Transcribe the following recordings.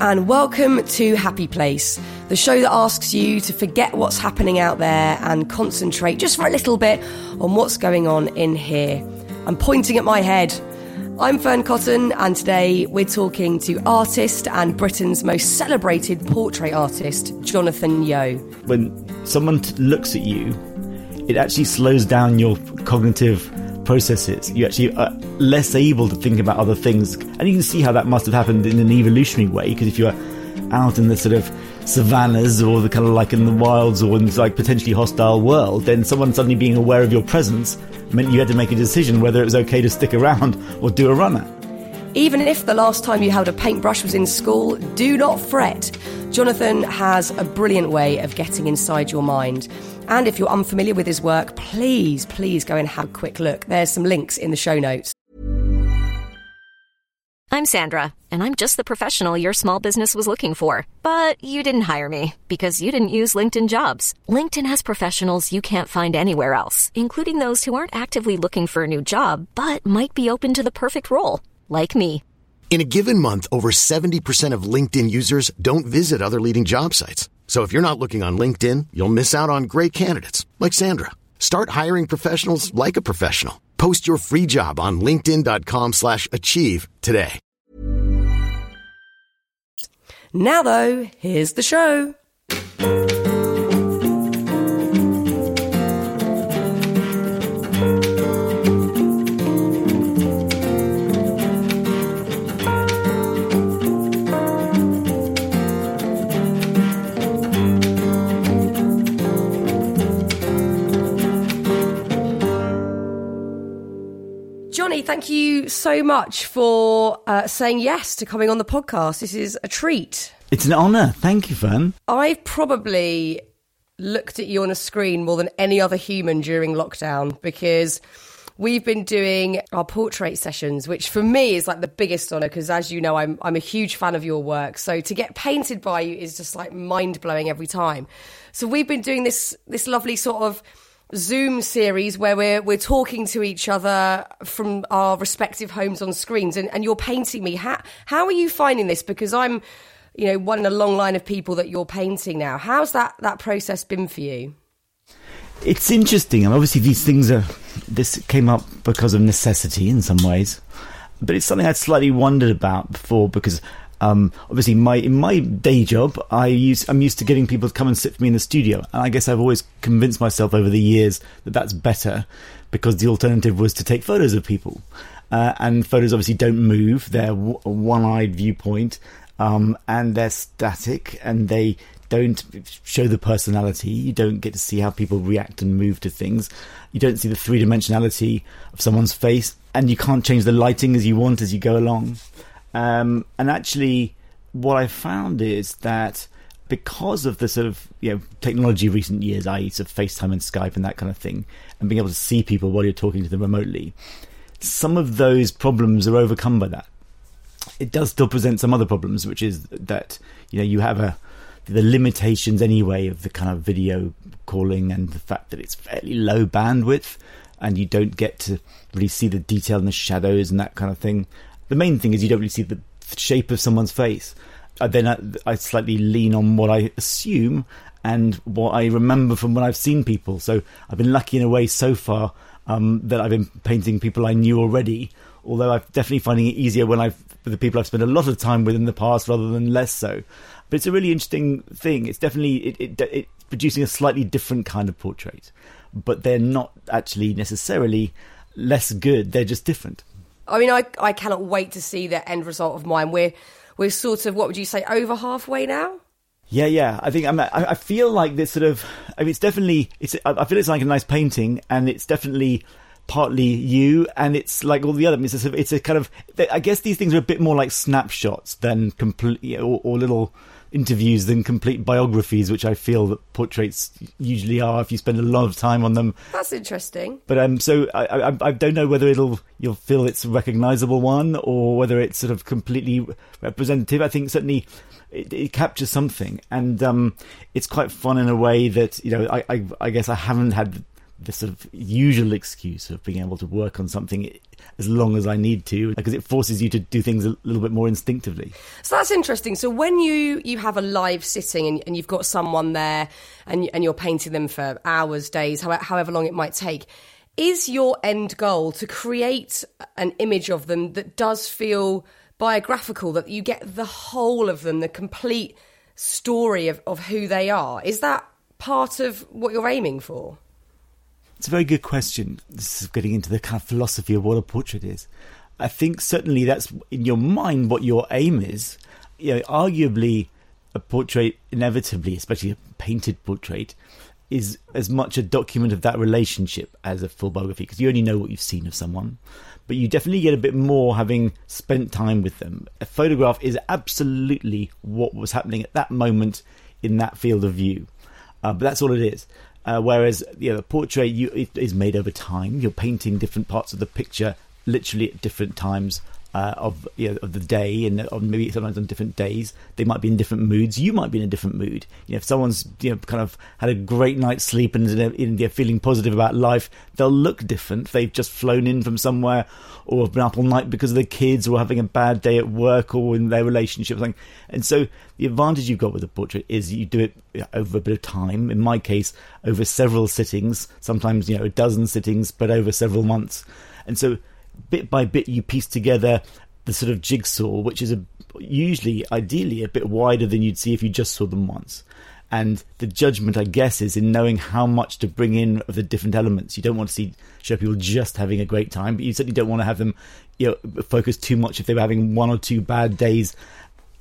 and welcome to Happy Place, the show that asks you to forget what's happening out there and concentrate just for a little bit on what's going on in here. I'm pointing at my head. I'm Fearne Cotton, and today we're talking to artist and Britain's most celebrated portrait artist, Jonathan Yeo. When someone looks at you, it actually slows down your cognitive processes. You actually are less able to think about other things. And you can see how that must have happened in an evolutionary way, because if you're out in the sort of savannas or the kind of like in the wilds or in this like potentially hostile world, then someone suddenly being aware of your presence meant you had to make a decision whether it was okay to stick around or do a runner. Even if the last time you held a paintbrush was in school, do not fret. Jonathan has a brilliant way of getting inside your mind. And if you're unfamiliar with his work, please, please go and have a quick look. There's some links in the show notes. I'm Sandra, and I'm just the professional your small business was looking for. But you didn't hire me because you didn't use LinkedIn jobs. LinkedIn has professionals you can't find anywhere else, including those who aren't actively looking for a new job but might be open to the perfect role, like me. In a given month, over 70% of LinkedIn users don't visit other leading job sites. So if you're not looking on LinkedIn, you'll miss out on great candidates like Sandra. Start hiring professionals like a professional. Post your free job on linkedin.com/achieve slash achieve today. Now, though, here's the show. Thank you so much for uh, saying yes to coming on the podcast. This is a treat. It's an honour. Thank you, Fearne. I've probably looked at you on a screen more than any other human during lockdown because we've been doing our portrait sessions, which for me is like the biggest honour because, as you know, I'm I'm a huge fan of your work. So to get painted by you is just like mind blowing every time. So we've been doing this this lovely sort of Zoom series where we're we're talking to each other from our respective homes on screens, and, and you're painting me. How how are you finding this? Because I'm you know, one in a long line of people that you're painting now. How's that that process been for you? It's interesting, and obviously these things are. This came up because of necessity in some ways, but it's something I'd slightly wondered about before because. Um, obviously, my in my day job, I use I'm used to getting people to come and sit for me in the studio, and I guess I've always convinced myself over the years that that's better because the alternative was to take photos of people, uh, and photos obviously don't move; they're w- one-eyed viewpoint, um, and they're static and they don't show the personality. You don't get to see how people react and move to things. You don't see the three dimensionality of someone's face, and you can't change the lighting as you want as you go along. Um, and actually, what I found is that because of the sort of you know technology of recent years, i.e., sort of FaceTime and Skype and that kind of thing, and being able to see people while you're talking to them remotely, some of those problems are overcome by that it does still present some other problems, which is that you know you have a the limitations anyway of the kind of video calling and the fact that it's fairly low bandwidth and you don't get to really see the detail and the shadows and that kind of thing. The main thing is you don't really see the shape of someone's face. Uh, then I, I slightly lean on what I assume and what I remember from when I've seen people. So I've been lucky in a way so far um, that I've been painting people I knew already. Although I'm definitely finding it easier when I've the people I've spent a lot of time with in the past rather than less so. But it's a really interesting thing. It's definitely it, it, it's producing a slightly different kind of portrait, but they're not actually necessarily less good. They're just different. I mean, I I cannot wait to see the end result of mine. We're we're sort of what would you say over halfway now? Yeah, yeah. I think I'm, I, feel like this sort of. I mean, it's definitely. It's. I feel it's like a nice painting, and it's definitely partly you, and it's like all the other. It's a, it's a kind of. I guess these things are a bit more like snapshots than complete or, or little interviews than complete biographies, which I feel that portraits usually are if you spend a lot of time on them. That's interesting. But um, so I, I, I don't know whether it'll you'll feel it's a recognizable one or whether it's sort of completely representative. I think certainly it, it captures something, and um, it's quite fun in a way that you know I, I, I guess I haven't had the sort of usual excuse of being able to work on something as long as I need to because it forces you to do things a little bit more instinctively. So that's interesting. So when you you have a live sitting and, and you've got someone there and and you're painting them for hours, days, however, however long it might take, is your end goal to create an image of them that does feel biographical, that you get the whole of them, the complete story of, of who they are? Is that part of what you're aiming for? It's a very good question. This is getting into the kind of philosophy of what a portrait is. I think certainly that's in your mind what your aim is. You know, arguably, a portrait inevitably, especially a painted portrait, is as much a document of that relationship as a full biography because you only know what you've seen of someone. But you definitely get a bit more having spent time with them. A photograph is absolutely what was happening at that moment in that field of view. Uh, but that's all it is. Uh, whereas you know, a portrait you, is made over time. You're painting different parts of the picture literally at different times uh, of you know, of the day, and or maybe sometimes on different days. They might be in different moods. You might be in a different mood. You know, if someone's you know kind of had a great night's sleep and they're feeling positive about life, they'll look different. They've just flown in from somewhere, or have been up all night because of the kids, or having a bad day at work, or in their relationship. Or. And so the advantage you've got with a portrait is you do it over a bit of time. In my case, over several sittings, sometimes you know a dozen sittings, but over several months. And so bit by bit you piece together the sort of jigsaw, which is a, usually, ideally, a bit wider than you'd see if you just saw them once. And the judgment, I guess, is in knowing how much to bring in of the different elements. You don't want to see show people just having a great time, but you certainly don't want to have them, you know, focus too much if they were having one or two bad days,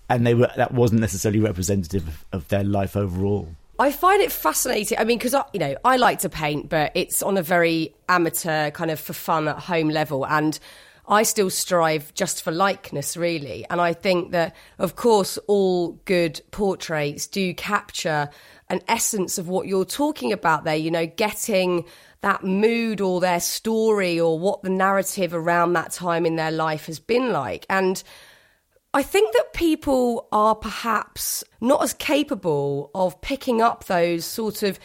and they were that wasn't necessarily representative of, of their life overall. I find it fascinating. I mean, because you know, I like to paint, but it's on a very amateur kind of for fun at home level, and I still strive just for likeness, really. And I think that, of course, all good portraits do capture an essence of what you're talking about there. You know, getting that mood or their story or what the narrative around that time in their life has been like, and I think that people are perhaps not as capable of picking up those sort of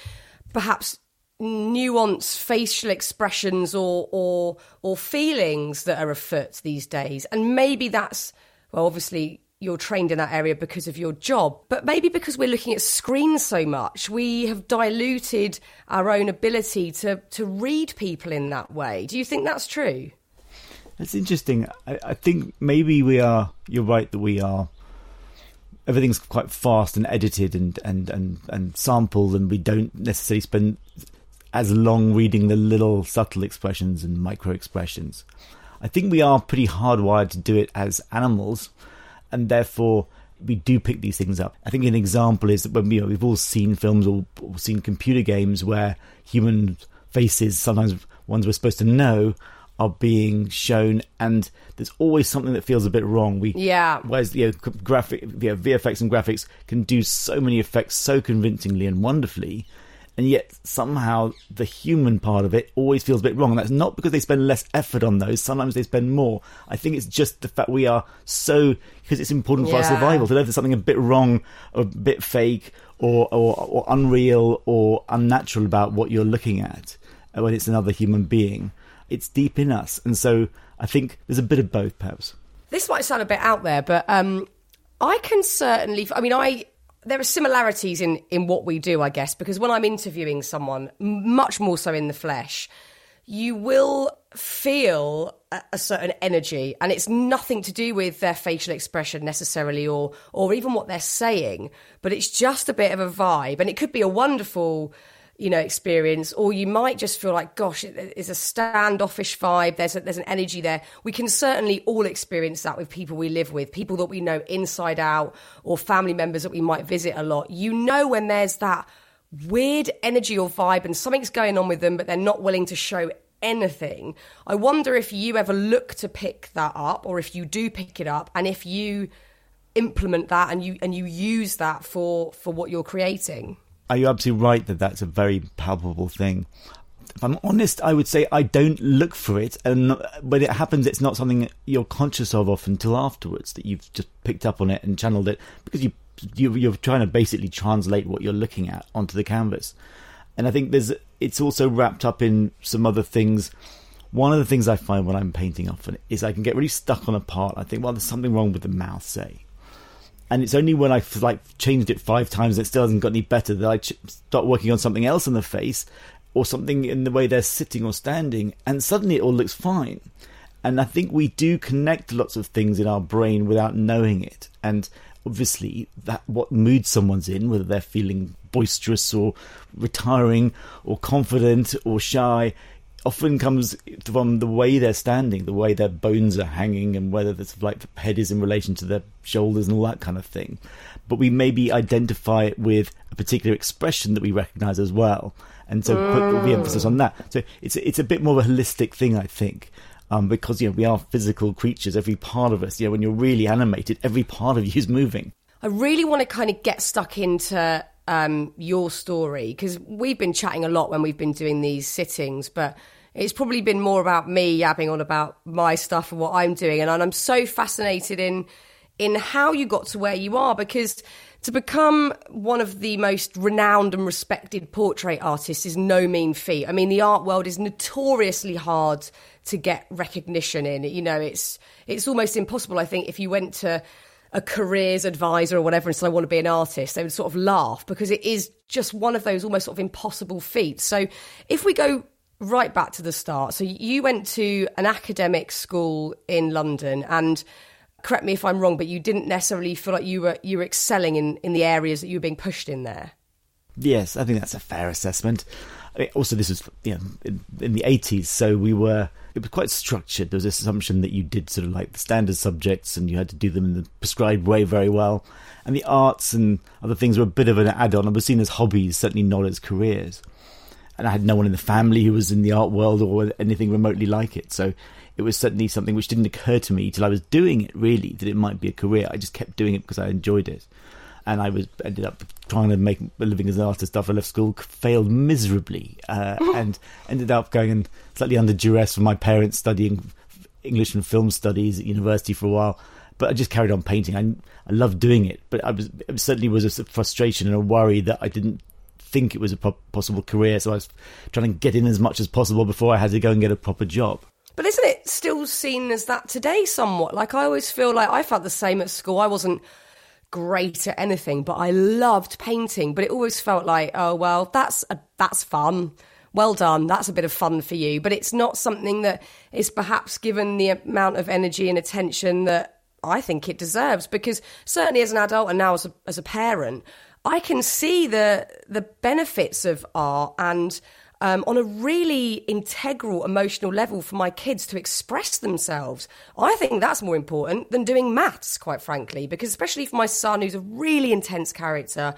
perhaps nuanced facial expressions or or or feelings that are afoot these days. And maybe that's well obviously you're trained in that area because of your job, but maybe because we're looking at screens so much, we have diluted our own ability to to read people in that way. Do you think that's true? It's interesting. I, I, think maybe we are. You're right that we are. Everything's quite fast and edited and and and and sampled, and we don't necessarily spend as long reading the little subtle expressions and micro expressions. I think we are pretty hardwired to do it as animals, and therefore we do pick these things up. I think an example is that when we, you know, we've all seen films or, or seen computer games where human faces, sometimes ones we're supposed to know, are being shown, and there's always something that feels a bit wrong. We yeah. Whereas you know, graphic, you know, VFX and graphics can do so many effects so convincingly and wonderfully, and yet somehow the human part of it always feels a bit wrong. And that's not because they spend less effort on those. Sometimes they spend more. I think it's just the fact we are so because it's important for yeah. our survival to know if there's something a bit wrong, or a bit fake, or, or or unreal, or unnatural about what you're looking at when it's another human being it's deep in us. And so I think there's a bit of both, perhaps. This might sound a bit out there, but um, I can certainly. I mean, I there are similarities in in what we do, I guess, because when I'm interviewing someone, much more so in the flesh, you will feel a, a, certain energy, and it's nothing to do with their facial expression necessarily, or or even what they're saying, but it's just a bit of a vibe, and it could be a wonderful you know, experience, or you might just feel like, gosh, it's a standoffish vibe. There's a, there's an energy there. We can certainly all experience that with people we live with, people that we know inside out, or family members that we might visit a lot. You know when there's that weird energy or vibe, and something's going on with them, but they're not willing to show anything. I wonder if you ever look to pick that up, or if you do pick it up, and if you implement that and you and you use that for for what you're creating are you absolutely right that that's a very palpable thing? If I'm honest, I would say I don't look for it, and when it happens, it's not something you're conscious of often until afterwards that you've just picked up on it and channeled it because you, you are trying to basically translate what you're looking at onto the canvas. And I think there's it's also wrapped up in some other things one of the things I find when I'm painting often is I can get really stuck on a part. I think, well, there's something wrong with the mouth, say. And it's only when I've like changed it five times and it still hasn't got any better that I ch- start working on something else in the face or something in the way they're sitting or standing, and suddenly it all looks fine. And I think we do connect lots of things in our brain without knowing it. And obviously, that what mood someone's in, whether they're feeling boisterous or retiring or confident or shy, often comes from the way they're standing, the way their bones are hanging, and whether the like head is in relation to their shoulders and all that kind of thing. But we maybe identify it with a particular expression that we recognise as well, and so put the emphasis on that. So it's it's a bit more of a holistic thing, I think. Um, because you know we are physical creatures, every part of us. You know, when you're really animated, every part of you is moving. I really want to kind of get stuck into um, your story because we've been chatting a lot when we've been doing these sittings, but it's probably been more about me yabbing on about my stuff and what I'm doing, and I'm so fascinated in in how you got to where you are because to become one of the most renowned and respected portrait artists is no mean feat. I mean, the art world is notoriously hard to get recognition in. You know, it's it's almost impossible. I think if you went to a careers advisor or whatever and said I want to be an artist, they would sort of laugh because it is just one of those almost sort of impossible feats. So if we go right back to the start, so you went to an academic school in London and correct me if I'm wrong, but you didn't necessarily feel like you were you were excelling in, in the areas that you were being pushed in there. Yes, I think that's a fair assessment. Also, this was you know, in, in, the 80s, so we were, it was quite structured. There was this assumption that you did sort of like the standard subjects and you had to do them in the prescribed way very well. And the arts and other things were a bit of an add on and were seen as hobbies, certainly not as careers. And I had no one in the family who was in the art world or anything remotely like it. So it was certainly something which didn't occur to me till I was doing it really that it might be a career. I just kept doing it because I enjoyed it. And I was ended up trying to make a living as an artist after I left school, failed miserably, uh, and ended up going and slightly under duress from my parents studying English and film studies at university for a while. But I just carried on painting. I I loved doing it, but I was it certainly was a frustration and a worry that I didn't think it was a possible career. So I was trying to get in as much as possible before I had to go and get a proper job. But isn't it still seen as that today somewhat? Like I always feel like I felt the same at school. I wasn't great at anything, but I loved painting, but it always felt like, oh well, that's a, that's fun. Well done. That's a bit of fun for you, but it's not something that is perhaps given the amount of energy and attention that I think it deserves because certainly as an adult and now as a, as a parent, I can see the the benefits of art and um, on a really integral emotional level for my kids to express themselves. I think that's more important than doing maths, quite frankly, because especially for my son, who's a really intense character,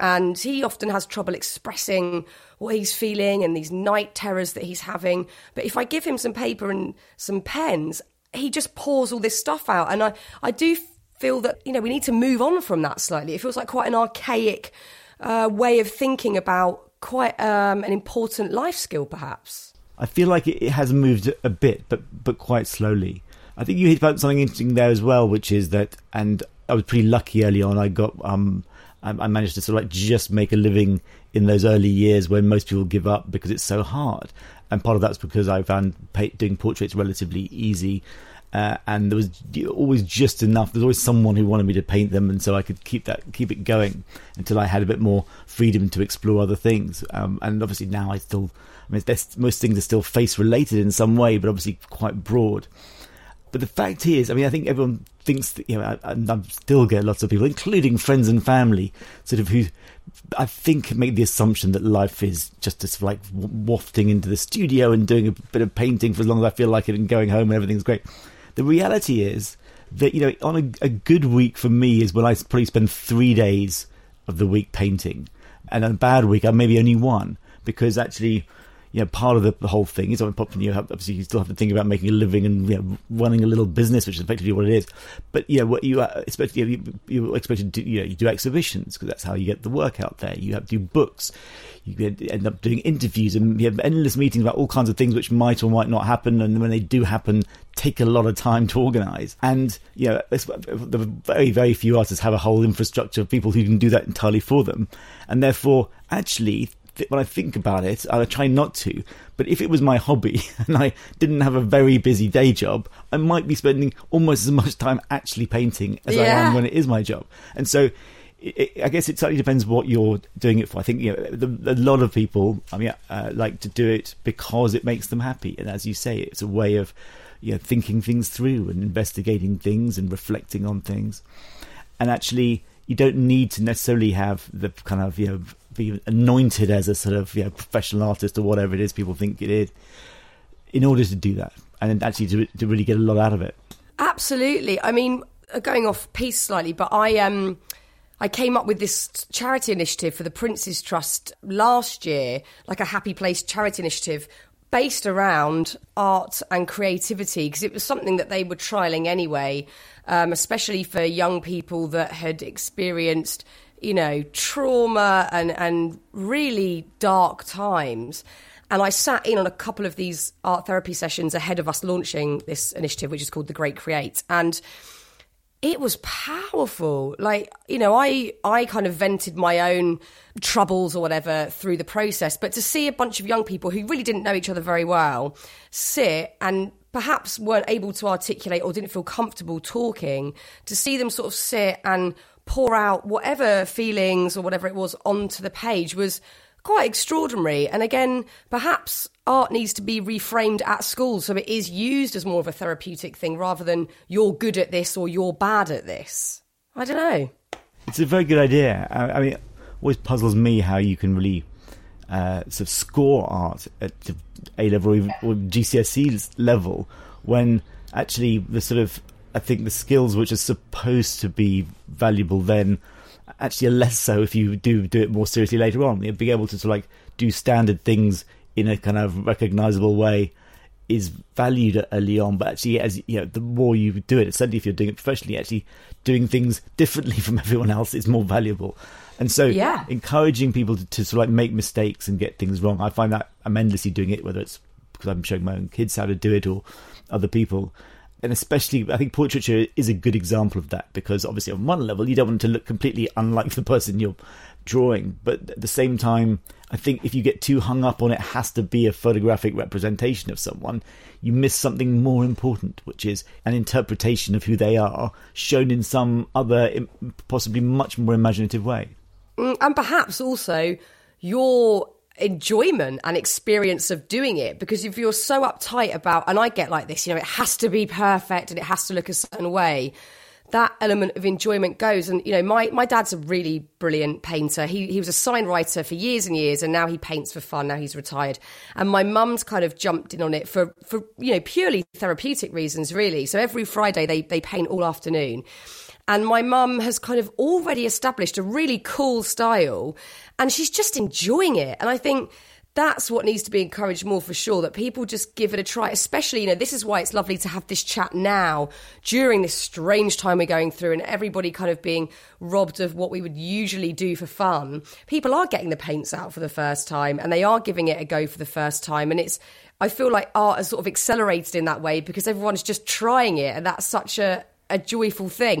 and he often has trouble expressing what he's feeling and these night terrors that he's having. But if I give him some paper and some pens, he just pours all this stuff out. And I, I do feel that, you know, we need to move on from that slightly. It feels like quite an archaic uh, way of thinking about quite um, an important life skill, perhaps. I feel like it has moved a bit, but but quite slowly. I think you hit about something interesting there as well, which is that, and I was pretty lucky early on. I got, um, I, I managed to sort of like just make a living in those early years when most people give up because it's so hard. And part of that's because I found doing portraits relatively easy. Uh, and there was always just enough. There's always someone who wanted me to paint them, and so I could keep that keep it going until I had a bit more freedom to explore other things. Um, and obviously now I still, I mean, most things are still face related in some way, but obviously quite broad. But the fact is, I mean, I think everyone thinks that, you know, and I, I still get lots of people, including friends and family, sort of who I think make the assumption that life is just of like wafting into the studio and doing a bit of painting for as long as I feel like it and going home and everything's great. The reality is that, you know, on a, a good week for me is when I probably spend three days of the week painting. And on a bad week, I maybe only one because actually you know, part of the, the whole thing is you have, obviously you still have to think about making a living and you know, running a little business, which is effectively what it is. But you know, what you uh, expect, you, know, you, you expect to you know, you do exhibitions because that's how you get the work out there. You have to do books. You end up doing interviews and you have endless meetings about all kinds of things which might or might not happen. And when they do happen, take a lot of time to organize. And, you know, the very, very few artists have a whole infrastructure of people who can do that entirely for them. And therefore, actually, th- when I think about it, I try not to. But if it was my hobby and I didn't have a very busy day job, I might be spending almost as much time actually painting as I am when it is my job. And so. It, I guess it totally depends what you're doing it for. I think you know the, a lot of people, I mean, uh, like to do it because it makes them happy, and as you say, it's a way of you know thinking things through and investigating things and reflecting on things and actually you don't need to necessarily have the kind of you know be anointed as a sort of you know professional artist or whatever it is people think it is in order to do that and actually to, to really get a lot out of it Absolutely. I mean, uh, going off piece slightly, but I um I came up with this charity initiative for the Prince's Trust last year, like a happy place charity initiative based around art and creativity because it was something that they were trialing anyway, um, especially for young people that had experienced, you know, trauma and and really dark times. And I sat in on a couple of these art therapy sessions ahead of us launching this initiative, which is called The Great Create. And it was powerful. Like, you know, I I kind of vented my own troubles or whatever through the process, but to see a bunch of young people who really didn't know each other very well sit and perhaps weren't able to articulate or didn't feel comfortable talking, to see them sort of sit and pour out whatever feelings or whatever it was onto the page was quite extraordinary. And again, perhaps art needs to be reframed at school so it is used as more of a therapeutic thing rather than you're good at this or you're bad at this. I don't know. it's a very good idea I, I mean it always puzzles me how you can really uh, sort of score art at A level or, even, or GCSE level when actually the sort of I think the skills which are supposed to be valuable then actually are less so if you do do it more seriously later on. You know, being able to of like do standard things in a kind of recognizable way is valued early on, but actually, as you know, the more you do it, certainly if you're doing it professionally, actually doing things differently from everyone else is more valuable. And so, Yeah. encouraging people to, to sort of like make mistakes and get things wrong, I find that I'm endlessly doing it, whether it's because I'm showing my own kids how to do it or other people. And especially, I think portraiture is a good example of that because obviously, on one level, you don't want to look completely unlike the person you're drawing, but at the same time, I think if you get too hung up on it has to be a photographic representation of someone, you miss something more important, which is an interpretation of who they are, shown in some other, possibly much more imaginative way. Mm, And perhaps also your enjoyment and experience of doing it. Because if you're so uptight about and I get like this you know it has to be perfect and it has to look a certain way that element of enjoyment goes. And you know my my dad's a really brilliant painter. He he was a sign writer for years and years and now he paints for fun. Now he's retired. And my mum's kind of jumped in on it for for you know purely therapeutic reasons really. So every friday they they paint all afternoon. And my mum has kind of already established a really cool style and she's just enjoying it. And I think that's what needs to be encouraged more for sure that people just give it a try, especially, you know, this is why it's lovely to have this chat now during this strange time we're going through and everybody kind of being robbed of what we would usually do for fun. People are getting the paints out for the first time and they are giving it a go for the first time. And it's, I feel like art has sort of accelerated in that way because everyone's just trying it and that's such a, a joyful thing.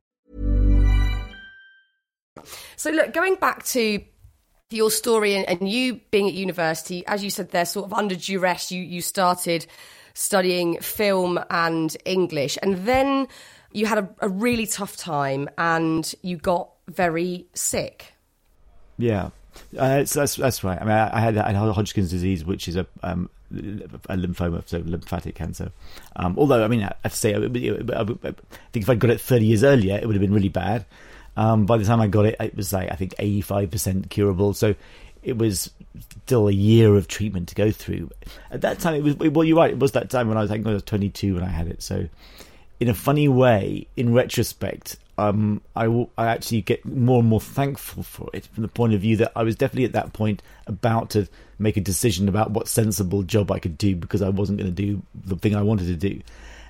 So, look, going back to your story and, and you being at university, as you said, there, sort of under duress, you, you started studying film and English, and then you had a, a really tough time and you got very sick. Yeah, uh, that's that's right. I mean, I, I, had, I had Hodgkin's disease, which is a um, a lymphoma, so lymphatic cancer. Um, although, I mean, I have to say, I, I think if I'd got it 30 years earlier, it would have been really bad. Um, by the time I got it, it was like I think 85% curable. So it was still a year of treatment to go through. At that time, it was well, you're right. It was that time when I was I I was 22 when I had it. So in a funny way, in retrospect, um, I, I actually get more and more thankful for it from the point of view that I was definitely at that point about to make a decision about what sensible job I could do because I wasn't going to do the thing I wanted to do.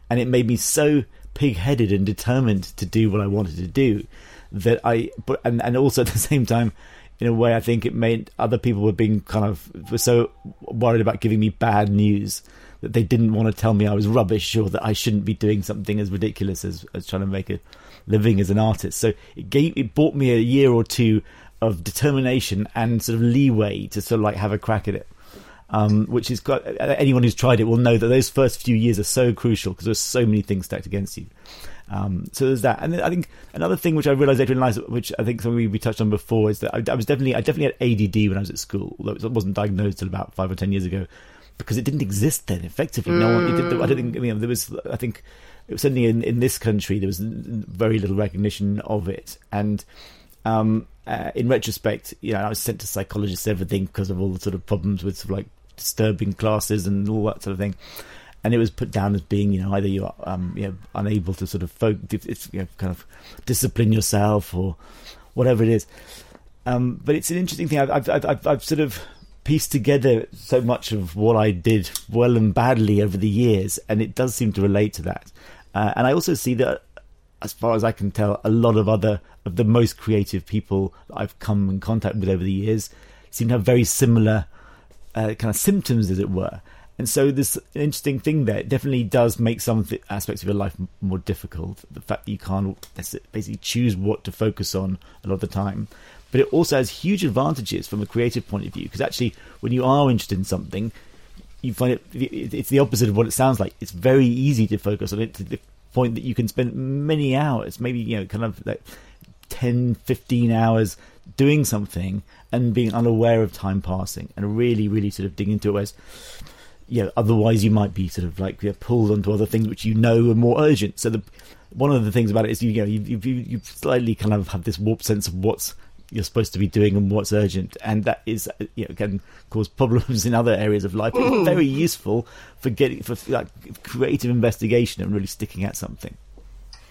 And it made me so pig headed and determined to do what I wanted to do that I, but, and, and also at the same time, in a way, I think it made other people were being kind of were so worried about giving me bad news that they didn't want to tell me I was rubbish or that I shouldn't be doing something as ridiculous as, as trying to make a living as an artist. So it gave it bought me a year or two of determination and sort of leeway to sort of like have a crack at it. Um, which is got anyone who's tried it will know that those first few years are so crucial because there's so many things stacked against you. Um, so there's that, and I think another thing which I realised later in life, which I think something we touched on before, is that I, I, was definitely I definitely had ADD when I was at school, although it wasn't diagnosed until about five or ten years ago because it didn't exist then. Effectively, no one. Did, I don't think. There was. I think it was certainly in, in this country there was very little recognition of it, and um, uh, in retrospect, you know, I was sent to psychologists everything because of all the sort of problems with sort of like disturbing classes and all that sort of thing. And it was put down as being, you know, either you're um, you know, unable to sort of focus, you know, kind of discipline yourself or whatever it is. Um, but it's an interesting thing. I've, I've, I've, I've sort of pieced together so much of what I did well and badly over the years, and it does seem to relate to that. Uh, and I also see that, as far as I can tell, a lot of other of the most creative people that I've come in contact with over the years seem to have very similar uh, kind of symptoms, as it were. And so this interesting thing there definitely does make some aspects of your life more difficult. The fact that you can't basically choose what to focus on a lot of the time. But it also has huge advantages from a creative point of view because actually when you are interested in something you find it it's the opposite of what it sounds like. It's very easy to focus on it to the point that you can spend many hours maybe you know kind of like 10 15 hours doing something and being unaware of time passing and really really sort of dig into it. Whereas you know, otherwise you might be sort of like you know, pulled onto other things which you know are more urgent. So the one of the things about it is you, you know you, you, you slightly kind of have this warped sense of what's you're supposed to be doing and what's urgent, and that is uh, you know, can cause problems in other areas of life. But it's very useful for getting for like creative investigation and really sticking at something.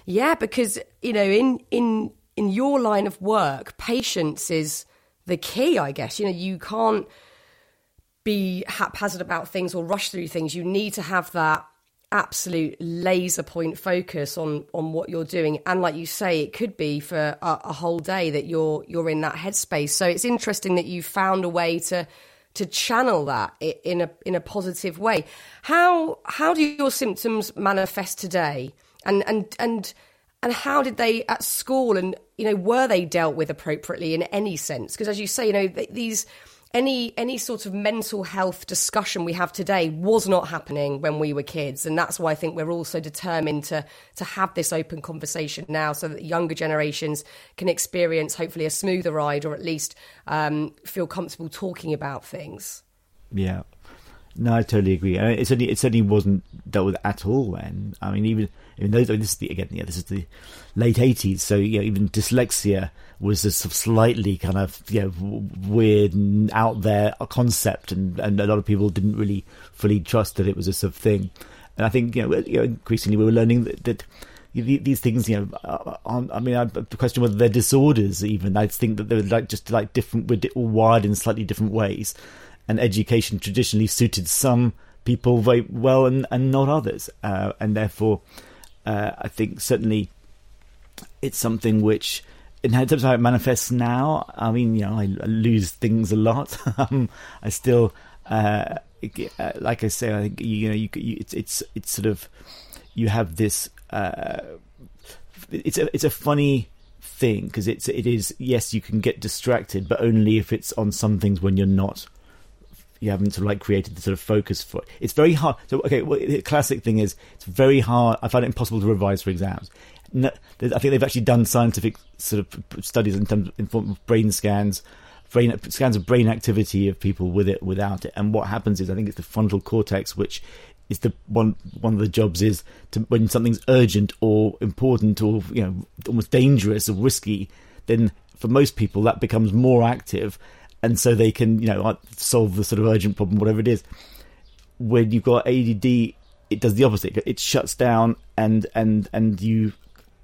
Yeah, because you know, in in in your line of work, patience is the key. I guess you know you can't be haphazard about things or rush through things. You need to have that absolute laser point focus on on what you're doing. And like you say it could be for a, a, whole day that you're you're in that headspace. So it's interesting that you found a way to to channel that in a in a positive way. How how do your symptoms manifest today? And and and and how did they at school and you know were they dealt with appropriately in any sense? Because as you say you know these any any sort of mental health discussion we have today was not happening when we were kids. And that's why I think we're all so determined to to have this open conversation now so that younger generations can experience hopefully a smoother ride or at least um, feel comfortable talking about things. Yeah no, I totally agree. it certainly it certainly wasn't dealt with at all then. I mean, even in those, I mean, this is the again, yeah, this is the late eighties. So know, even dyslexia was a sort of slightly kind of you know weird and out there concept, and and a lot of people didn't really fully trust that it was a sort of thing. And I think you know, you know increasingly we were learning that. that these things, you know, uh, I mean, I the question whether they're disorders. Even I think that they're like just like different, we're wired in slightly different ways and education traditionally suited some people very well and, and not others. Uh, and therefore, uh, I think certainly it's something which, in terms of how it manifests now, I mean, you know, I, I lose things a lot. um, I still, uh, uh, like I say, I think you know, you, you, it's it's it's sort of you have this. Uh, it's a it's a funny thing because it's it is yes you can get distracted but only if it's on some things when you're not you haven't sort of like created the sort of focus for it. It's very hard. So, okay, well, the classic thing is it's very hard. I find it impossible to revise for exams. No, I think they've actually done scientific sort of studies in terms of, brain scans, brain scans of brain activity of people with it, without it. And what happens is, I think it's the frontal cortex, which is the one one of the jobs is to when something's urgent or important or you know almost dangerous or risky, then for most people that becomes more active and so they can you know solve the sort of urgent problem, whatever it is. When you've got ADD, it does the opposite. It shuts down, and and and you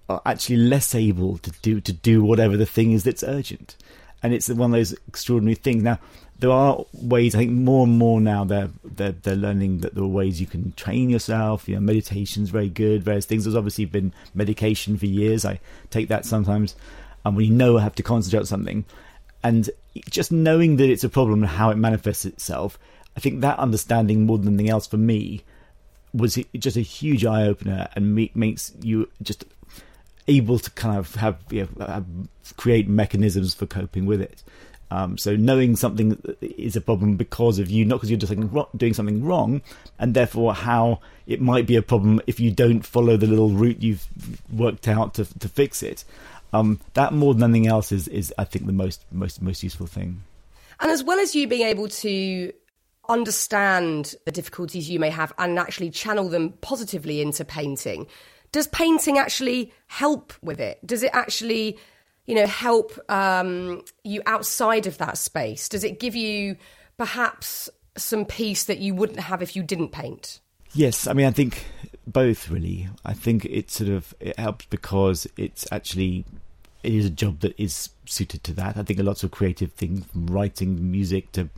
are actually less able to do to do whatever the thing is that's urgent, and it's one of those extraordinary things. Now, there are ways. I think more and more now they're they're, they're learning that there are ways you can train yourself. You know, meditation's very good. Various things. There's obviously been medication for years. I take that sometimes, and we know I have to concentrate on something, and just knowing that it's a problem and how it manifests itself. I think that understanding more than anything else for me was just a huge eye opener and makes you just able to kind of have, you know, create mechanisms for coping with it. Um, so knowing something is a problem because of you, not because you're just doing something wrong, and therefore how it might be a problem if you don't follow the little route you've worked out to to fix it. Um, that more than anything else is is I think the most most most useful thing. And as well as you being able to understand the difficulties you may have and actually channel them positively into painting, does painting actually help with it? Does it actually, you know, help um, you outside of that space? Does it give you perhaps some peace that you wouldn't have if you didn't paint? Yes, I mean, I think both really. I think it sort of it helps because it's actually it is a job that is suited to that. I think lots of creative things, from writing music to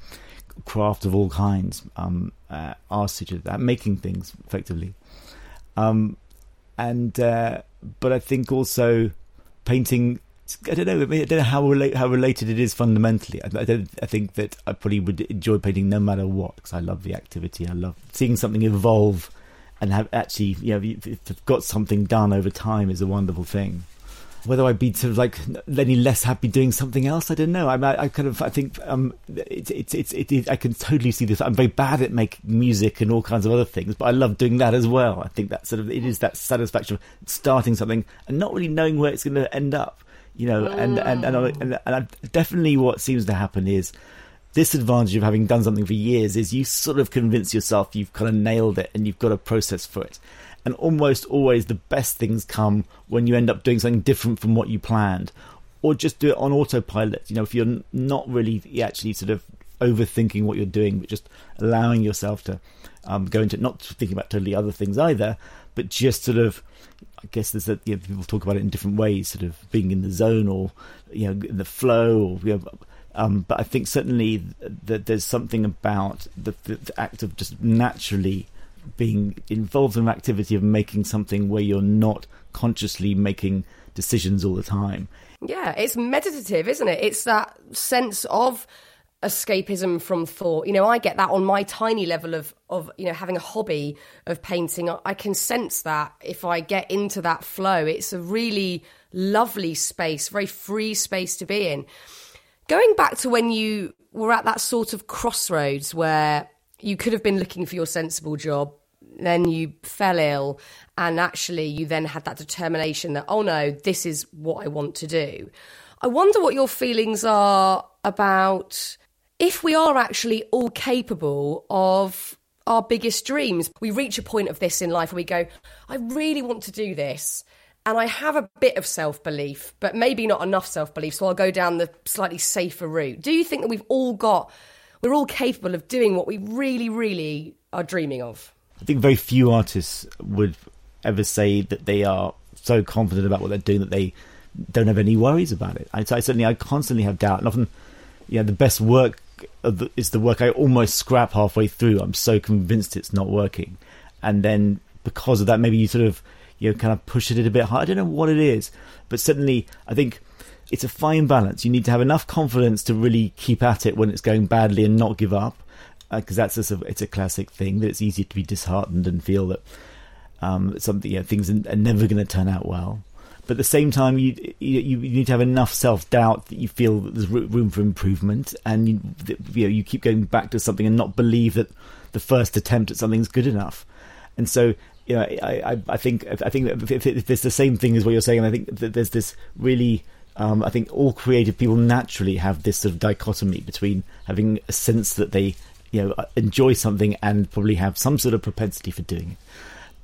craft of all kinds, um, uh, are suited to that, making things effectively. Um, and uh, but I think also painting. I don't know. I, mean, I don't know how relate, how related it is fundamentally. I, I, don't. I think that I probably would enjoy painting no matter what because I love the activity. I love seeing something evolve and have actually you know if you've got something done over time is a wonderful thing whether I'd be sort of like any less happy doing something else, I don't know. I, I kind of, I think, um, it's, it's, it, it, I can totally see this. I'm very bad at making music and all kinds of other things, but I love doing that as well. I think that sort of, it is that satisfaction of starting something and not really knowing where it's going to end up, you know, and, and, and, and, and, and definitely what seems to happen is, disadvantage of having done something for years is you sort of convince yourself you've kind of nailed it and you've got a process for it. And almost always the best things come when you end up doing something different from what you planned. Or just do it on autopilot you know if you're not really actually sort of overthinking what you're doing but just allowing yourself to um, go into not thinking about totally other things either but just sort of I guess there's that you know, people talk about it in different ways, sort of being in the zone or you know the flow, or you know, um, but I think certainly that there's something about the, the, the, act of just naturally being involved in an activity of making something where you're not consciously making decisions all the time. Yeah, it's meditative, isn't it? It's that sense of escapism from thought. You know, I get that on my tiny level of of you know having a hobby of painting. I can sense that if I get into that flow, it's a really lovely space, very free space to be in. Going back to when you were at that sort of crossroads where you could have been looking for your sensible job then you fell ill and actually you then had that determination that oh no this is what i want to do i wonder what your feelings are about if we are actually all capable of our biggest dreams we reach a point of this in life where we go i really want to do this and I have a bit of self belief, but maybe not enough self belief, so I'll go down the slightly safer route. Do you think that we've all got, we're all capable of doing what we really, really are dreaming of? I think very few artists would ever say that they are so confident about what they're doing that they don't have any worries about it. I, I certainly, I constantly have doubt, and often, yeah, the best work is the work I almost scrap halfway through. I'm so convinced it's not working, and then because of that, maybe you sort of, you know, kind of push it a bit hard. I don't know what it is, but certainly, I think it's a fine balance. You need to have enough confidence to really keep at it when it's going badly and not give up, because uh, that's a, it's a classic thing that it's easy to be disheartened and feel that um, something you know, things are never going to turn out well. But at the same time, you, you, you need to have enough self doubt that you feel that there's room for improvement, and you, you know you keep going back to something and not believe that the first attempt at something is good enough. And so, you know, I, I, I think I think if, if it's the same thing as what you're saying, I think that there's this really um, I think all creative people naturally have this sort of dichotomy between having a sense that they you know enjoy something and probably have some sort of propensity for doing it,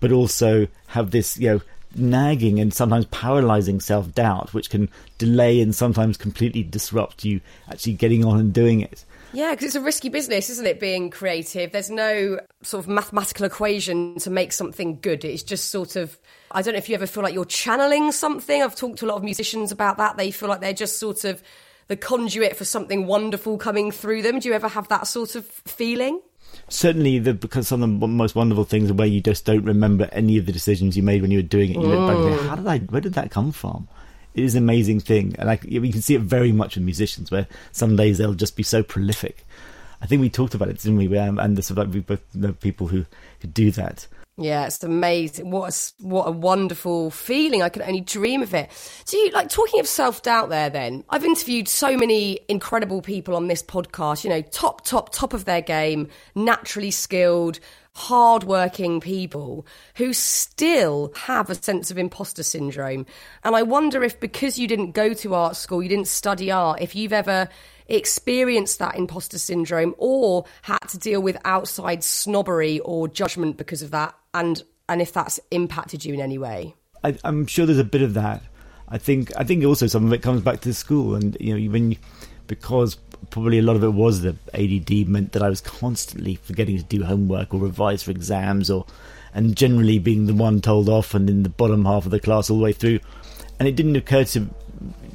but also have this you know nagging and sometimes paralyzing self doubt, which can delay and sometimes completely disrupt you actually getting on and doing it. Yeah, because it's a risky business, isn't it? Being creative, there's no sort of mathematical equation to make something good. It's just sort of. I don't know if you ever feel like you're channeling something. I've talked to a lot of musicians about that. They feel like they're just sort of the conduit for something wonderful coming through them. Do you ever have that sort of feeling? Certainly, the, because some of the most wonderful things are where you just don't remember any of the decisions you made when you were doing it. You look back and think, how did I? Where did that come from? It is an amazing thing, and I, you can see it very much with musicians, where some days they'll just be so prolific. I think we talked about it, didn't we? Um, and the sort of like we both know people who, who do that. Yeah, it's amazing. What a, what a wonderful feeling. I can only dream of it. So, you, like, talking of self doubt there, then, I've interviewed so many incredible people on this podcast, you know, top, top, top of their game, naturally skilled, hardworking people who still have a sense of imposter syndrome. And I wonder if because you didn't go to art school, you didn't study art, if you've ever experienced that imposter syndrome or had to deal with outside snobbery or judgment because of that and and if that's impacted you in any way I, I'm sure there's a bit of that. I think I think also some of it comes back to the school, and you know, when you, because probably a lot of it was the ADD meant that I was constantly forgetting to do homework or revise for exams, or and generally being the one told off and in the bottom half of the class all the way through. And it didn't occur to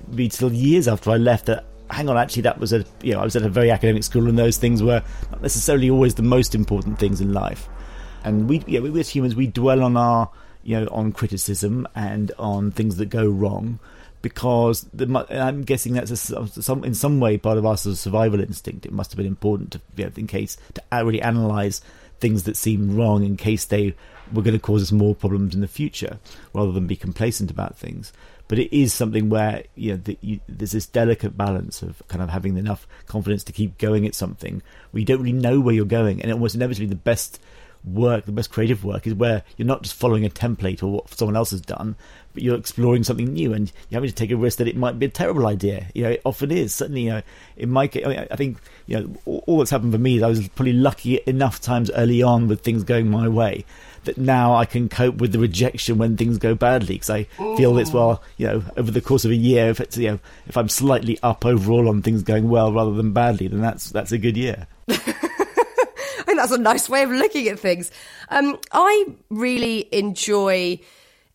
me till years after I left that hang on, actually that was a you know I was at a very academic school, and those things were not necessarily always the most important things in life. And we, yeah, we as humans, we dwell on our you know, on criticism and on things that go wrong, because the, I'm guessing that's a, some in some way part of our sort of survival instinct. It must have been important to, you know, in case to really analyze things that seem wrong in case they were going to cause us more problems in the future, rather than be complacent about things. But it is something where you know the, you, there's this delicate balance of kind of having enough confidence to keep going at something where you don't really know where you're going, and almost inevitably the best work, the best creative work, is where you're not just following a template or what someone else has done, but you're exploring something new and you're having to take a risk that it might be a terrible idea. You know, it often is. Certainly, you know, in my case, I, mean, I think you know all, all that's happened for me is I was probably lucky enough times early on with things going my way that now I can cope with the rejection when things go badly because I feel it's well, you know, over the course of a year, if it's you know, if I'm slightly up overall on things going well rather than badly, then that's that's a good year. That's a nice way of looking at things. Um, I really enjoy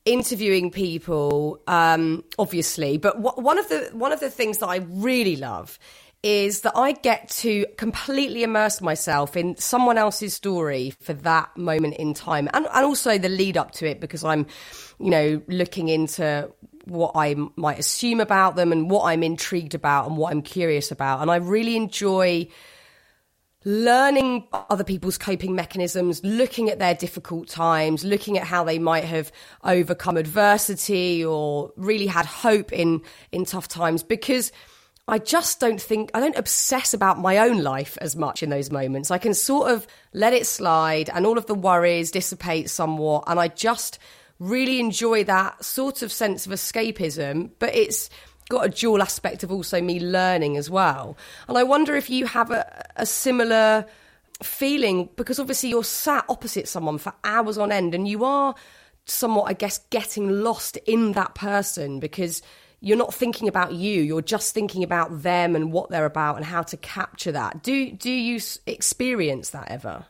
interviewing people, um, obviously, but wh- one of the one of the things that I really love is that I get to completely immerse myself in someone else's story for that moment in time, and, and also the lead up to it because I'm, you know, looking into what I might assume about them and what I'm intrigued about and what I'm curious about, and I really enjoy learning other people's coping mechanisms, looking at their difficult times, looking at how they might have overcome adversity or really had hope in in tough times. Because I just don't think I don't obsess about my own life as much in those moments. I can sort of let it slide and all of the worries dissipate somewhat. And I just really enjoy that sort of sense of escapism, but it's got a dual aspect of also me learning as well. And I wonder if you have a, a similar feeling because obviously you're sat opposite someone for hours on end and you are somewhat, I guess, getting lost in that person because you're not thinking about you you're just thinking about them and what they're about and how to capture that do do you experience that ever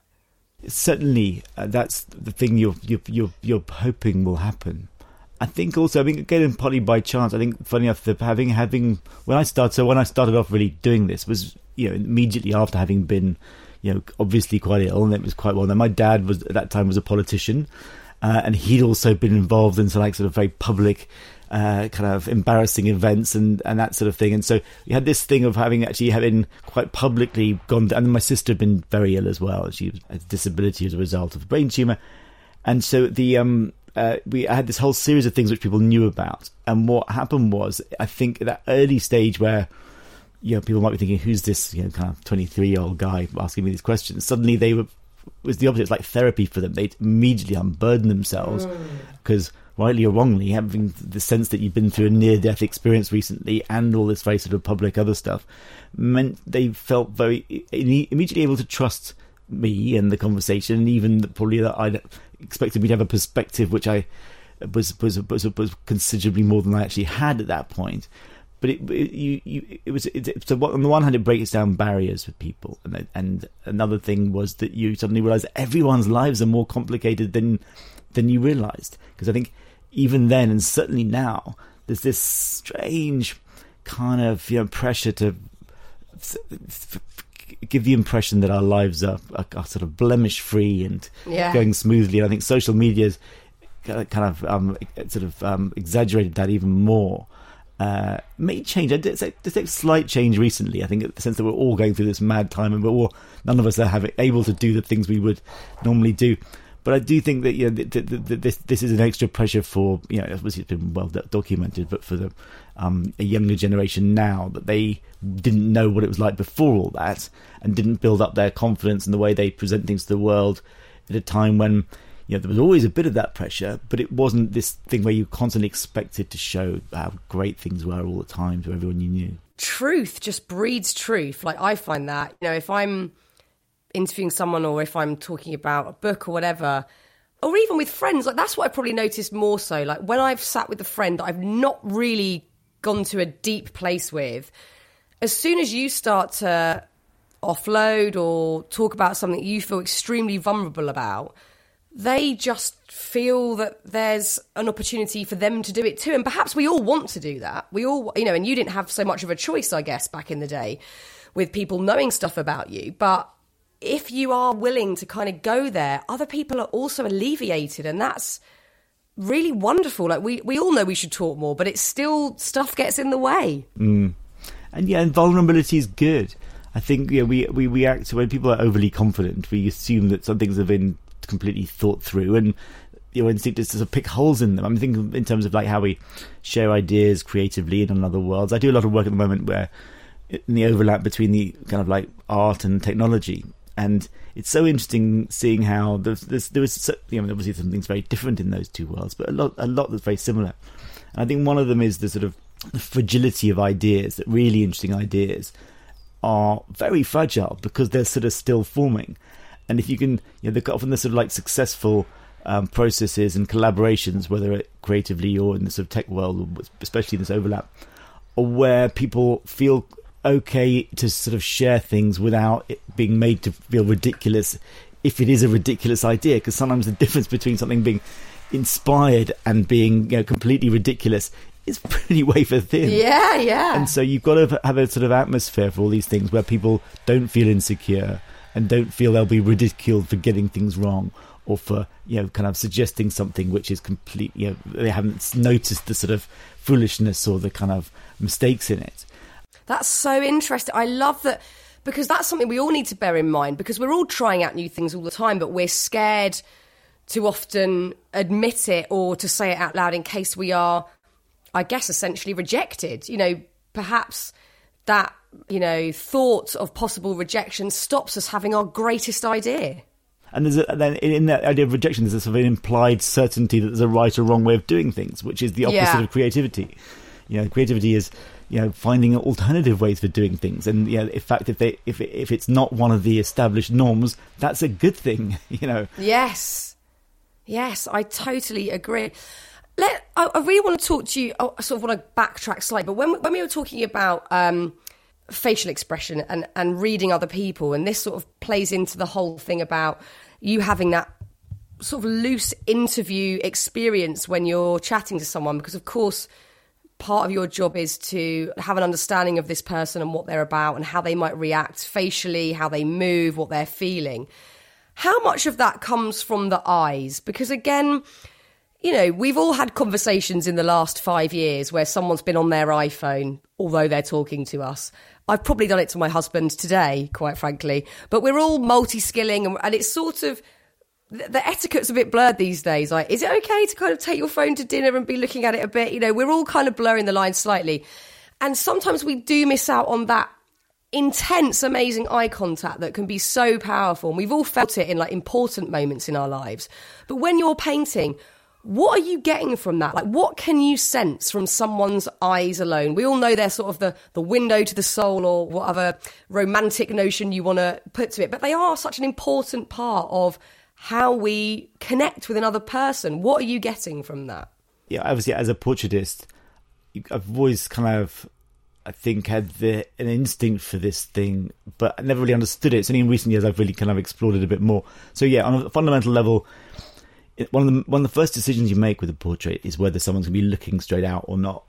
certainly uh, that's the thing you're, you're you're you're hoping will happen. I think also, I think again, partly by chance. I think funny enough, the, having having when I started, so when I started off really doing this was you know immediately after having been you know obviously quite ill, and it was quite well known. My dad was at that time was a politician, uh, and he'd also been involved in some like sort of very public. Uh, kind of embarrassing events and, and that sort of thing, and so we had this thing of having actually having quite publicly gone. And my sister had been very ill as well. She had a disability as a result of a brain tumor, and so the um uh, we had this whole series of things which people knew about. And what happened was, I think at that early stage where you know people might be thinking, "Who's this you know kind of twenty three year old guy asking me these questions?" Suddenly they were it was the opposite. It's like therapy for them. They'd immediately unburden themselves because, rightly or wrongly, having the sense that you've been through a near death experience recently and all this very sort of public other stuff meant they felt very immediately able to trust me and the conversation, and even that probably that I expected me to have a perspective which I was was was, was considerably more than I actually had at that point. but it, it you, you it was it, so on the one hand it breaks down barriers for people, and and another thing was that you suddenly realize that everyone's lives are more complicated than than you realized because I think even then and certainly now there's this strange kind of you know pressure to give the impression that our lives are, are, are sort of blemish free and Yeah. going smoothly. And I think social media's kind of um, sort of um, exaggerated that even more. Uh, may change. I did say there's a slight change recently. I think in the sense that we're all going through this mad time, and we're all none of us are having, able to do the things we would normally do. But I do think that you know th- th- th- this this is an extra pressure for you know obviously it's been well doc- documented, but for the um, a younger generation now that they didn't know what it was like before all that and didn't build up their confidence in the way they present things to the world at a time when you know there was always a bit of that pressure, but it wasn't this thing where you constantly expected to show how great things were all the time to everyone you knew. truth just breeds truth. Like I find that, you know, if I'm interviewing someone or if I'm talking about a book or whatever, or even with friends, like that's what I probably noticed more so. Like when I've sat with a friend that I've not really gone to a deep place with, as soon as you start to offload or talk about something you feel extremely vulnerable about, they just feel that there's an opportunity for them to do it too. And perhaps we all want to do that. We all, you know, and you didn't have so much of a choice, I guess, back in the day with people knowing stuff about you. But if you are willing to kind of go there, other people are also alleviated. And that's really wonderful. Like we, we all know we should talk more, but it's still stuff gets in the way. Mm. and yeah, and vulnerability is good. I think yeah, we we react when people are overly confident. We assume that some things have been completely thought through, and your instinct is to sort of pick holes in them. I'm thinking in terms of like how we share ideas creatively in other worlds. I do a lot of work at the moment where in the overlap between the kind of like art and technology. And it's so interesting seeing how there's, there's, there was, so, you know, obviously something's very different in those two worlds, but a lot, a lot that's very similar. And I think one of them is the sort of fragility of ideas, that really interesting ideas are very fragile because they're sort of still forming. And if you can, you know, often the sort of like successful um, processes and collaborations, whether creatively or in the sort of tech world, especially in this overlap, where people feel okay to sort of share things without it being made to feel ridiculous if it is a ridiculous idea because sometimes the difference between something being inspired and being you know, completely ridiculous is pretty wafer thin Yeah, yeah. and so you've got to have a sort of atmosphere for all these things where people don't feel insecure and don't feel they'll be ridiculed for getting things wrong or for you know kind of suggesting something which is complete you know they haven't noticed the sort of foolishness or the kind of mistakes in it That's so interesting. I love that because that's something we all need to bear in mind because we're all trying out new things all the time, but we're scared to often admit it or to say it out loud in case we are, I guess, essentially rejected. You know, perhaps that, you know, thought of possible rejection stops us having our greatest idea. and there's a, then in that idea of rejection there's a sort of an implied certainty that there's a right or wrong way of doing things which is the opposite Yeah. of creativity you know creativity is you know finding alternative ways for doing things and you know in fact if they if if it's not one of the established norms that's a good thing you know Yes, yes, I totally agree. Let I, I really want to talk to you. I sort of want to backtrack slightly, but when when we were talking about um, facial expression and and reading other people, and this sort of plays into the whole thing about you having that sort of loose interview experience when you're chatting to someone, because of course part of your job is to have an understanding of this person and what they're about and how they might react facially, how they move, what they're feeling. How much of that comes from the eyes? Because again, you know, we've all had conversations in the last five years where someone's been on their iPhone, although they're talking to us. I've probably done it to my husband today, quite frankly. But we're all multi skilling, and, and it's sort of the, etiquette's a bit blurred these days. Like, is it okay to kind of take your phone to dinner and be looking at it a bit? You know, we're all kind of blurring the line slightly. And sometimes we do miss out on that intense, amazing eye contact that can be so powerful. And we've all felt it in like important moments in our lives. But when you're painting, what are you getting from that? Like, what can you sense from someone's eyes alone? We all know they're sort of the, the window to the soul or whatever romantic notion you want to put to it, but they are such an important part of how we connect with another person. What are you getting from that? yeah, obviously as a portraitist, I've always kind of I think, had the, an instinct for this thing, but I never really understood it. It's only in recent years I've really kind of explored it a bit more. So yeah, on a fundamental level, one of the one of the first decisions you make with a portrait is whether someone's going to be looking straight out or not.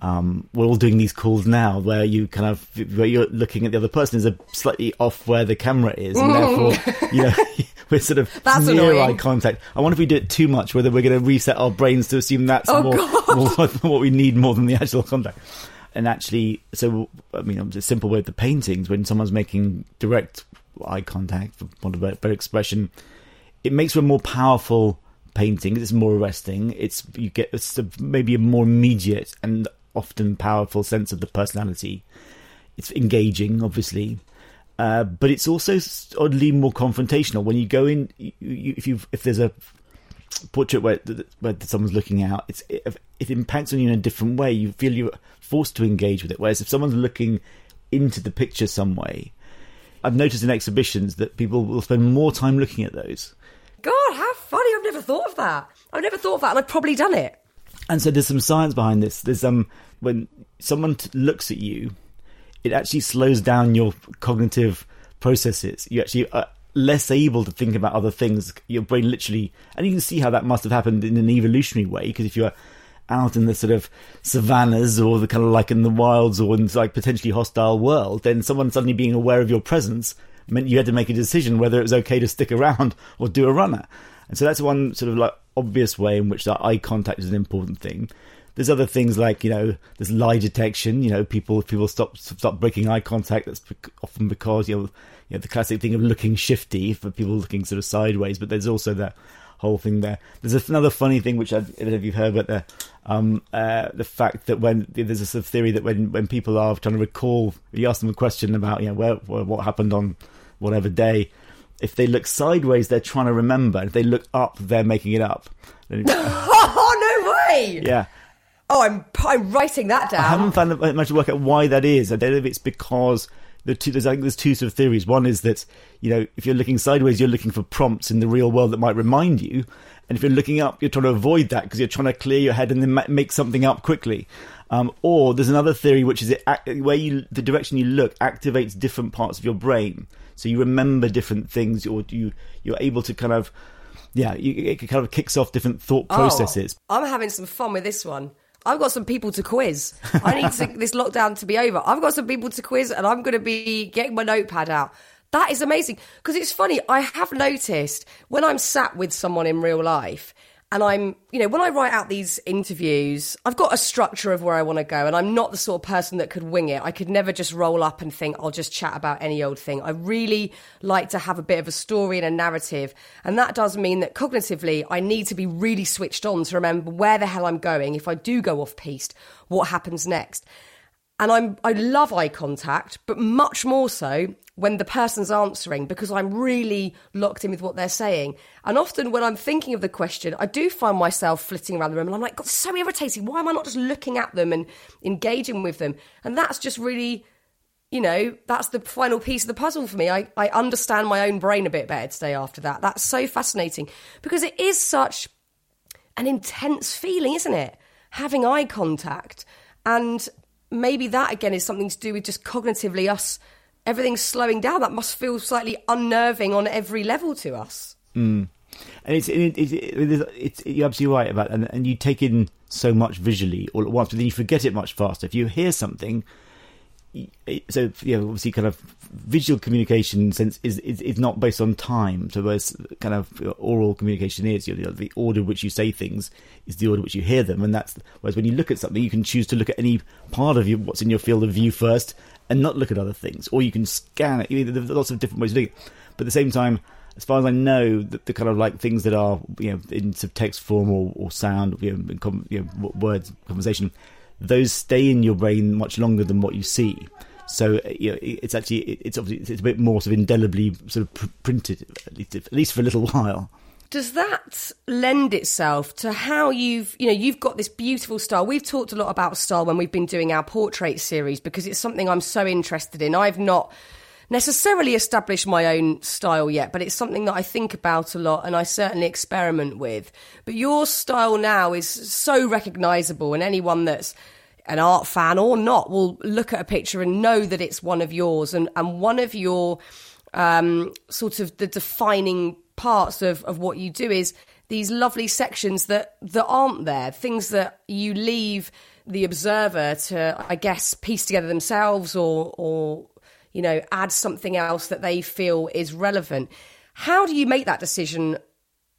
Um, we're all doing these calls now where you kind of where you're looking at the other person is a slightly off where the camera is, and therefore you know we're sort of That's near annoying. eye contact. I wonder if we do it too much, whether we're going to reset our brains to assume that's Oh, more, more what we need more than the actual contact. And actually, so I mean, it's a simple way the paintings when someone's making direct eye contact, for want of a better expression, it makes for a more powerful painting. It's more arresting. It's you get it's a, maybe a more immediate and often powerful sense of the personality. It's engaging, obviously, uh, but it's also oddly more confrontational when you go in. You, you, if you if there's a portrait where, where someone's looking out, it's it, it impacts on you in a different way. You feel you're forced to engage with it. Whereas if someone's looking into the picture some way, I've noticed in exhibitions that people will spend more time looking at those. God, how funny! I've never thought of that. I've never thought of that, and I've probably done it. And so there's some science behind this. There's um when someone t- looks at you, it actually slows down your cognitive processes. You actually are less able to think about other things. Your brain literally, and you can see how that must have happened in an evolutionary way. Because if you're out in the sort of savannas or the kind of like in the wilds or in like potentially hostile world, then someone suddenly being aware of your presence meant you had to make a decision whether it was okay to stick around or do a runner. And so that's one sort of like obvious way in which that eye contact is an important thing. There's other things like you know there's lie detection. You know people people stop stop breaking eye contact. That's often because you know you know the classic thing of looking shifty for people looking sort of sideways. But there's also that whole thing there. There's another funny thing which I don't know if you've heard about the um uh the fact that when there's a sort of theory that when when people are trying to recall, you ask them a question about you know where, where what happened on whatever day. If they look sideways, they're trying to remember. If they look up, they're making it up. Oh no way! yeah. Oh, I'm I'm writing that down. I haven't found much to work out why that is. I don't know if it's because the two. There's I think there's two sort of theories. One is that you know if you're looking sideways, you're looking for prompts in the real world that might remind you, and if you're looking up, you're trying to avoid that because you're trying to clear your head and then make something up quickly. Um, or there's another theory which is it where you the direction you look activates different parts of your brain, so you remember different things, or you you're able to kind of yeah, you, it kind of kicks off different thought Oh, processes. I'm having some fun with this one. I've got some people to quiz. I need to, this lockdown to be over. I've got some people to quiz, and I'm going to be getting my notepad out. That is amazing because it's funny. I have noticed when I'm sat with someone in real life, and I'm, you know, when I write out these interviews, I've got a structure of where I want to go, and I'm not the sort of person that could wing it. I could never just roll up and think I'll just chat about any old thing. I really like to have a bit of a story and a narrative, and that does mean that cognitively, I need to be really switched on to remember where the hell I'm going. If I do go off piste, what happens next? And I'm I love eye contact, but much more so when the person's answering because I'm really locked in with what they're saying. And often when I'm thinking of the question, I do find myself flitting around the room and I'm like, God, so irritating. Why am I not just looking at them and engaging with them? And that's just really, you know, that's the final piece of the puzzle for me. I, I understand my own brain a bit better today after that. That's so fascinating because it is such an intense feeling, isn't it? Having eye contact. And maybe that again is something to do with just cognitively us, everything's slowing down. That must feel slightly unnerving on every level to us. Mm. and it's it, it, it, it's, you're absolutely right about and and you take in so much visually all at once, but then you forget it much faster. If you hear something, so you obviously, kind of visual communication sense is, is is not based on time. So whereas kind of oral communication is, you know, the order in which you say things is the order in which you hear them, and that's whereas when you look at something, you can choose to look at any part of what's in your field of view first, and not look at other things, or you can scan it. There's lots of different ways of doing it, but at the same time as far as I know, the, the kind of like things that are you know in sort of text form or, or sound, you know, com, you know, words, conversation, those stay in your brain much longer than what you see. So you know, it's actually it's obviously it's a bit more sort of indelibly sort of pr- printed at least at least for a little while. Does that lend itself to how you've, you know, you've got this beautiful style? We've talked a lot about style when we've been doing our portrait series because it's something I'm so interested in. I've not necessarily established my own style yet, but it's something that I think about a lot and I certainly experiment with. But your style now is so recognizable and anyone that's an art fan or not will look at a picture and know that it's one of yours and, and one of your um, sort of the defining parts of, of what you do is these lovely sections that, that aren't there, things that you leave the observer to, I guess, piece together themselves or, or you know, add something else that they feel is relevant. How do you make that decision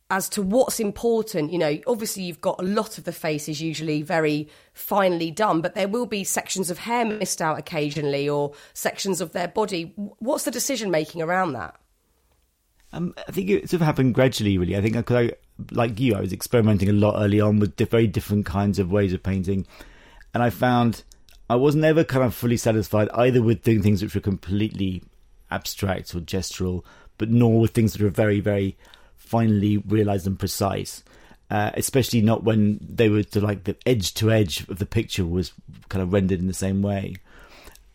as to what's important. You know, obviously you've got a lot of the faces usually very finely done, but there will be sections of hair missed out occasionally or sections of their body. What's the decision making around that? Um, I think it sort of happened gradually, really. I think because I, like you, I was experimenting a lot early on with very different kinds of ways of painting, and I found I was never kind of fully satisfied either with doing things which were completely abstract or gestural, but nor with things that were very, very finally realized and precise. Uh, especially not when they were to like the edge to edge of the picture was kind of rendered in the same way.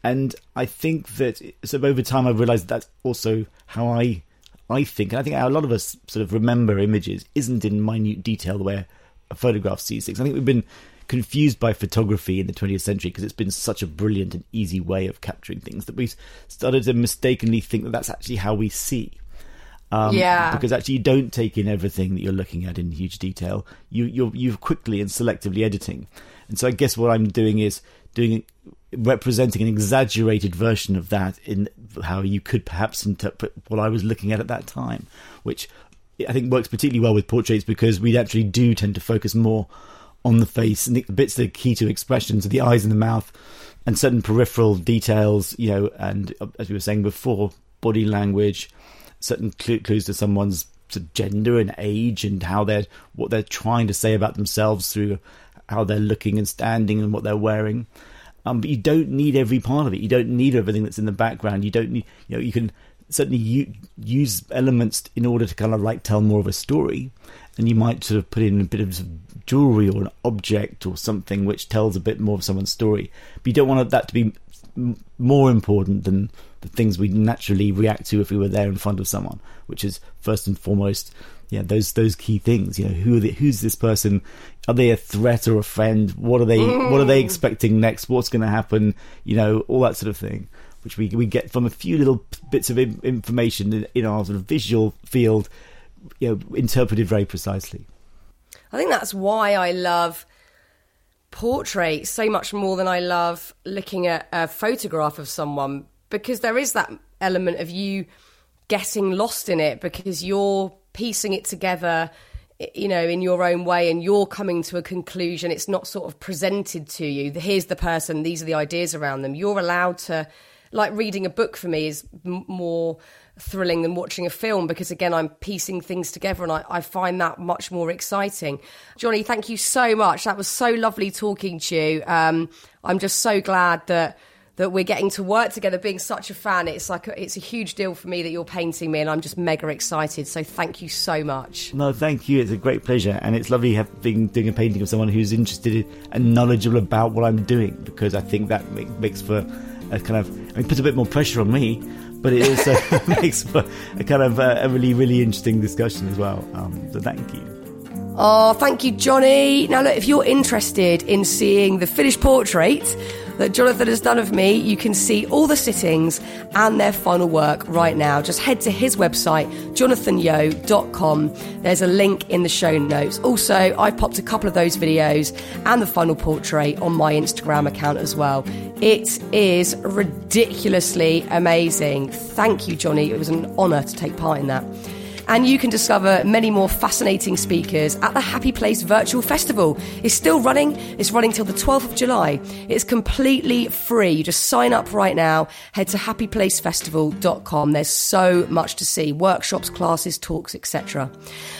And I think that so over time I've realized that's also how I I think, and I think a lot of us sort of remember images isn't in minute detail the way a photograph sees things. I think we've been confused by photography in the 20th century because it's been such a brilliant and easy way of capturing things that we've started to mistakenly think that that's actually how we see. Um, yeah. Because actually, you don't take in everything that you're looking at in huge detail. You you're you're quickly and selectively editing, and so I guess what I'm doing is doing representing an exaggerated version of that in how you could perhaps interpret what I was looking at at that time, which I think works particularly well with portraits because we actually do tend to focus more on the face and the bits that are key to expressions, so the eyes and the mouth, and certain peripheral details, you know, and as we were saying before, body language certain clues to someone's gender and age and how they're what they're trying to say about themselves through how they're looking and standing and what they're wearing. Um, but you don't need every part of it. You don't need everything that's in the background. You don't need, you know, you can certainly u- use elements in order to kind of like tell more of a story. And you might sort of put in a bit of jewelry or an object or something which tells a bit more of someone's story. But you don't want that to be more important than the things we naturally react to if we were there in front of someone, which is first and foremost, yeah, those those key things. You know, who they, who's this person? Are they a threat or a friend? What are they What are they expecting next? What's going to happen? You know, all that sort of thing, which we we get from a few little bits of information in, in our sort of visual field, you know, interpreted very precisely. I think that's why I love portrait so much more than I love looking at a photograph of someone because there is that element of you getting lost in it because you're piecing it together you know in your own way and you're coming to a conclusion it's not sort of presented to you here's the person these are the ideas around them you're allowed to like reading a book for me is m- more thrilling than watching a film because again I'm piecing things together and I, I, find that much more exciting. Johnny, thank you so much. That was so lovely talking to you. Um, I'm just so glad that that we're getting to work together. Being such a fan, it's like a, it's a huge deal for me that you're painting me, and I'm just mega excited. So thank you so much. No, thank you. It's a great pleasure, and it's lovely having doing a painting of someone who's interested and knowledgeable about what I'm doing because I think that makes for a kind of I mean, puts a bit more pressure on me but it also makes for a kind of uh, a really, really interesting discussion as well. Um, so thank you. Oh, thank you, Johnny. Now, look, if you're interested in seeing the finished portrait that Jonathan has done of me, you can see all the sittings and their final work right now. Just head to his website, jonathanyeo.com. There's a link in the show notes. Also, I've popped a couple of those videos and the final portrait on my Instagram account as well. It is ridiculously amazing. Thank you, Johnny. It was an honour to take part in that. And you can discover many more fascinating speakers at the Happy Place Virtual Festival. It's still running. It's running till the 12th of July. It's completely free. You just sign up right now. Head to happyplacefestival.com. There's so much to see. Workshops, classes, talks, etc.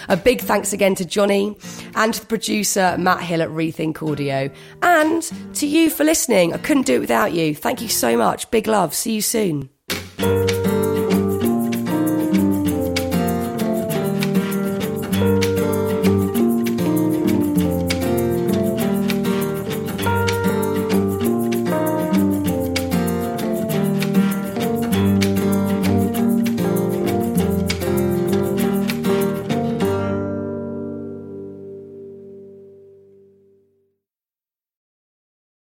A big thanks again to Johnny and to the producer Matt Hill at Rethink Audio and to you for listening. I couldn't do it without you. Thank you so much. Big love. See you soon.